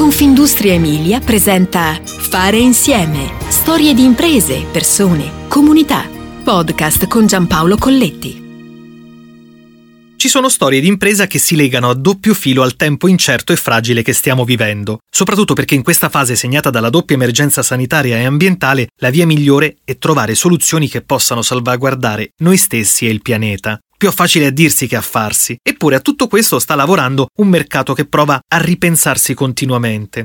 Confindustria Emilia presenta Fare insieme. Storie di imprese, persone, comunità. Podcast con Giampaolo Colletti. Ci sono storie di impresa che si legano a doppio filo al tempo incerto e fragile che stiamo vivendo, soprattutto perché in questa fase segnata dalla doppia emergenza sanitaria e ambientale la via migliore è trovare soluzioni che possano salvaguardare noi stessi e il pianeta. Più facile a dirsi che a farsi. Eppure a tutto questo sta lavorando un mercato che prova a ripensarsi continuamente.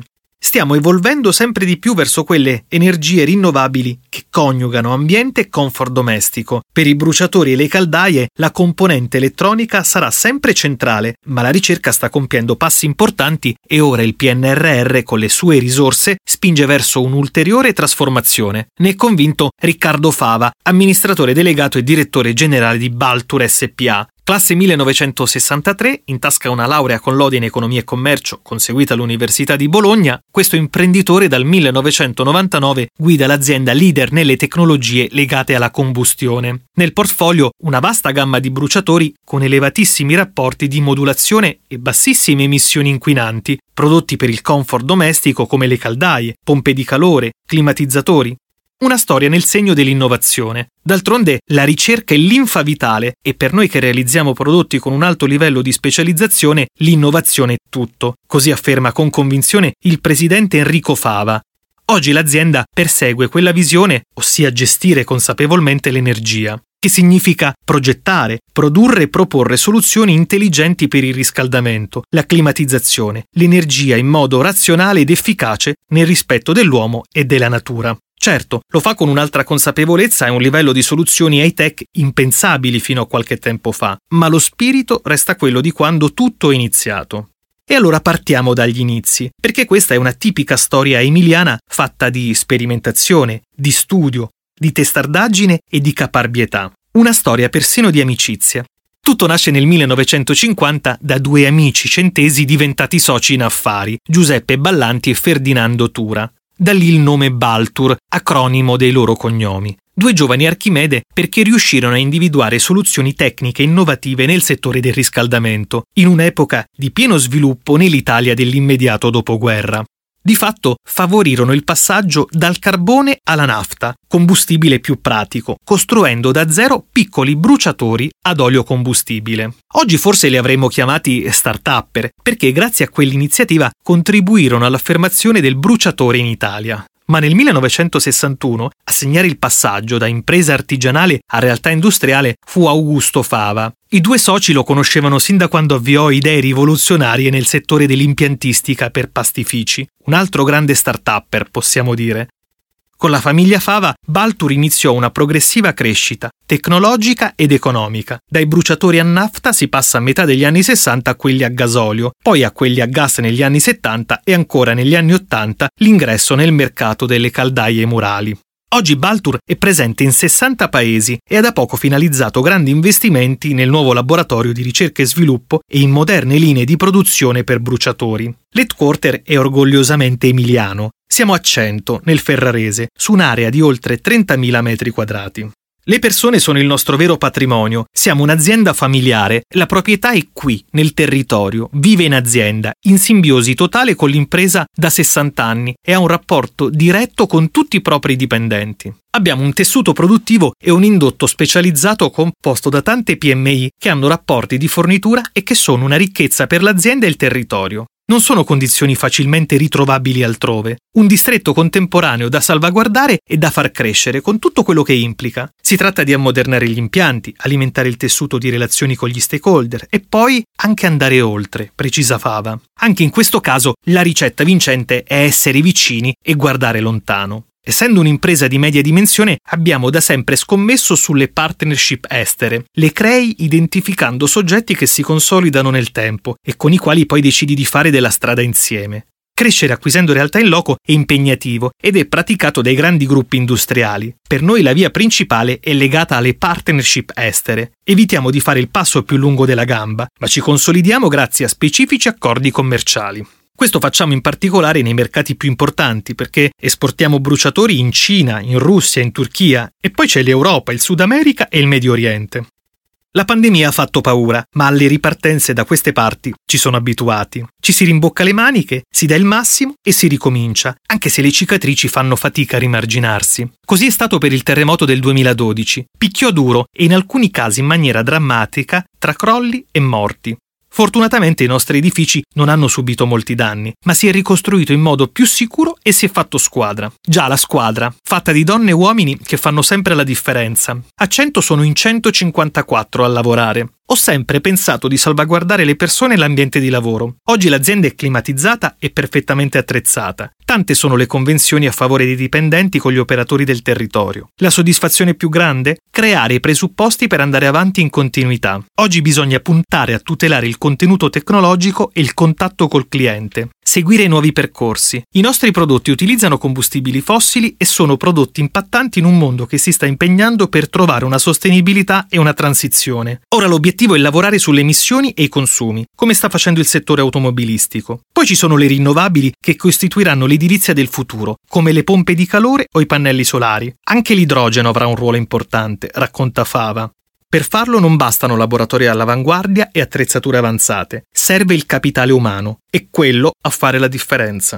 Stiamo evolvendo sempre di più verso quelle energie rinnovabili che coniugano ambiente e comfort domestico. Per i bruciatori e le caldaie la componente elettronica sarà sempre centrale, ma la ricerca sta compiendo passi importanti e ora il PNRR con le sue risorse spinge verso un'ulteriore trasformazione. Ne è convinto Riccardo Fava, amministratore delegato e direttore generale di Baltur SPA, Classe 1963, in tasca una laurea con lode in economia e commercio, conseguita all'Università di Bologna, questo imprenditore dal 1999 guida l'azienda leader nelle tecnologie legate alla combustione. Nel portfolio una vasta gamma di bruciatori con elevatissimi rapporti di modulazione e bassissime emissioni inquinanti, prodotti per il comfort domestico come le caldaie, pompe di calore, climatizzatori, una storia nel segno dell'innovazione. D'altronde la ricerca è l'infa vitale e per noi che realizziamo prodotti con un alto livello di specializzazione l'innovazione è tutto, così afferma con convinzione il presidente Enrico Fava. Oggi l'azienda persegue quella visione, ossia gestire consapevolmente l'energia, che significa progettare, produrre e proporre soluzioni intelligenti per il riscaldamento, la climatizzazione, l'energia in modo razionale ed efficace nel rispetto dell'uomo e della natura. Certo, lo fa con un'altra consapevolezza e un livello di soluzioni high-tech impensabili fino a qualche tempo fa, ma lo spirito resta quello di quando tutto è iniziato. E allora partiamo dagli inizi, perché questa è una tipica storia emiliana fatta di sperimentazione, di studio, di testardaggine e di caparbietà. Una storia persino di amicizia. Tutto nasce nel 1950 da due amici centesi diventati soci in affari, Giuseppe Ballanti e Ferdinando Tura. Da lì il nome Baltur, acronimo dei loro cognomi. Due giovani Archimede perché riuscirono a individuare soluzioni tecniche innovative nel settore del riscaldamento, in un'epoca di pieno sviluppo nell'Italia dell'immediato dopoguerra di fatto favorirono il passaggio dal carbone alla nafta, combustibile più pratico, costruendo da zero piccoli bruciatori ad olio combustibile. Oggi forse li avremmo chiamati start-upper, perché grazie a quell'iniziativa contribuirono all'affermazione del bruciatore in Italia ma nel 1961 a segnare il passaggio da impresa artigianale a realtà industriale fu Augusto Fava. I due soci lo conoscevano sin da quando avviò idee rivoluzionarie nel settore dell'impiantistica per pastifici, un altro grande start-upper, possiamo dire. Con la famiglia Fava, Baltur iniziò una progressiva crescita tecnologica ed economica. Dai bruciatori a nafta si passa a metà degli anni 60 a quelli a gasolio, poi a quelli a gas negli anni 70 e ancora negli anni 80 l'ingresso nel mercato delle caldaie murali. Oggi Baltur è presente in 60 paesi e ha da poco finalizzato grandi investimenti nel nuovo laboratorio di ricerca e sviluppo e in moderne linee di produzione per bruciatori. L'headquarter è orgogliosamente emiliano. Siamo a Cento, nel Ferrarese, su un'area di oltre 30.000 metri quadrati. Le persone sono il nostro vero patrimonio, siamo un'azienda familiare, la proprietà è qui, nel territorio, vive in azienda, in simbiosi totale con l'impresa da 60 anni e ha un rapporto diretto con tutti i propri dipendenti. Abbiamo un tessuto produttivo e un indotto specializzato composto da tante PMI che hanno rapporti di fornitura e che sono una ricchezza per l'azienda e il territorio non sono condizioni facilmente ritrovabili altrove, un distretto contemporaneo da salvaguardare e da far crescere con tutto quello che implica. Si tratta di ammodernare gli impianti, alimentare il tessuto di relazioni con gli stakeholder e poi anche andare oltre, precisa Fava. Anche in questo caso la ricetta vincente è essere vicini e guardare lontano. Essendo un'impresa di media dimensione, abbiamo da sempre scommesso sulle partnership estere. Le crei identificando soggetti che si consolidano nel tempo e con i quali poi decidi di fare della strada insieme. Crescere acquisendo realtà in loco è impegnativo ed è praticato dai grandi gruppi industriali. Per noi la via principale è legata alle partnership estere. Evitiamo di fare il passo più lungo della gamba, ma ci consolidiamo grazie a specifici accordi commerciali. Questo facciamo in particolare nei mercati più importanti perché esportiamo bruciatori in Cina, in Russia, in Turchia e poi c'è l'Europa, il Sud America e il Medio Oriente. La pandemia ha fatto paura, ma alle ripartenze da queste parti ci sono abituati. Ci si rimbocca le maniche, si dà il massimo e si ricomincia, anche se le cicatrici fanno fatica a rimarginarsi. Così è stato per il terremoto del 2012. Picchiò duro e in alcuni casi in maniera drammatica tra crolli e morti. Fortunatamente i nostri edifici non hanno subito molti danni, ma si è ricostruito in modo più sicuro e si è fatto squadra. Già la squadra, fatta di donne e uomini che fanno sempre la differenza. A 100 sono in 154 a lavorare. Ho sempre pensato di salvaguardare le persone e l'ambiente di lavoro. Oggi l'azienda è climatizzata e perfettamente attrezzata. Tante sono le convenzioni a favore dei dipendenti con gli operatori del territorio. La soddisfazione più grande? Creare i presupposti per andare avanti in continuità. Oggi bisogna puntare a tutelare il contenuto tecnologico e il contatto col cliente. Seguire i nuovi percorsi. I nostri prodotti utilizzano combustibili fossili e sono prodotti impattanti in un mondo che si sta impegnando per trovare una sostenibilità e una transizione. Ora l'obiettivo L'obiettivo è lavorare sulle emissioni e i consumi, come sta facendo il settore automobilistico. Poi ci sono le rinnovabili che costituiranno l'edilizia del futuro, come le pompe di calore o i pannelli solari. Anche l'idrogeno avrà un ruolo importante, racconta Fava. Per farlo non bastano laboratori all'avanguardia e attrezzature avanzate, serve il capitale umano, e quello a fare la differenza.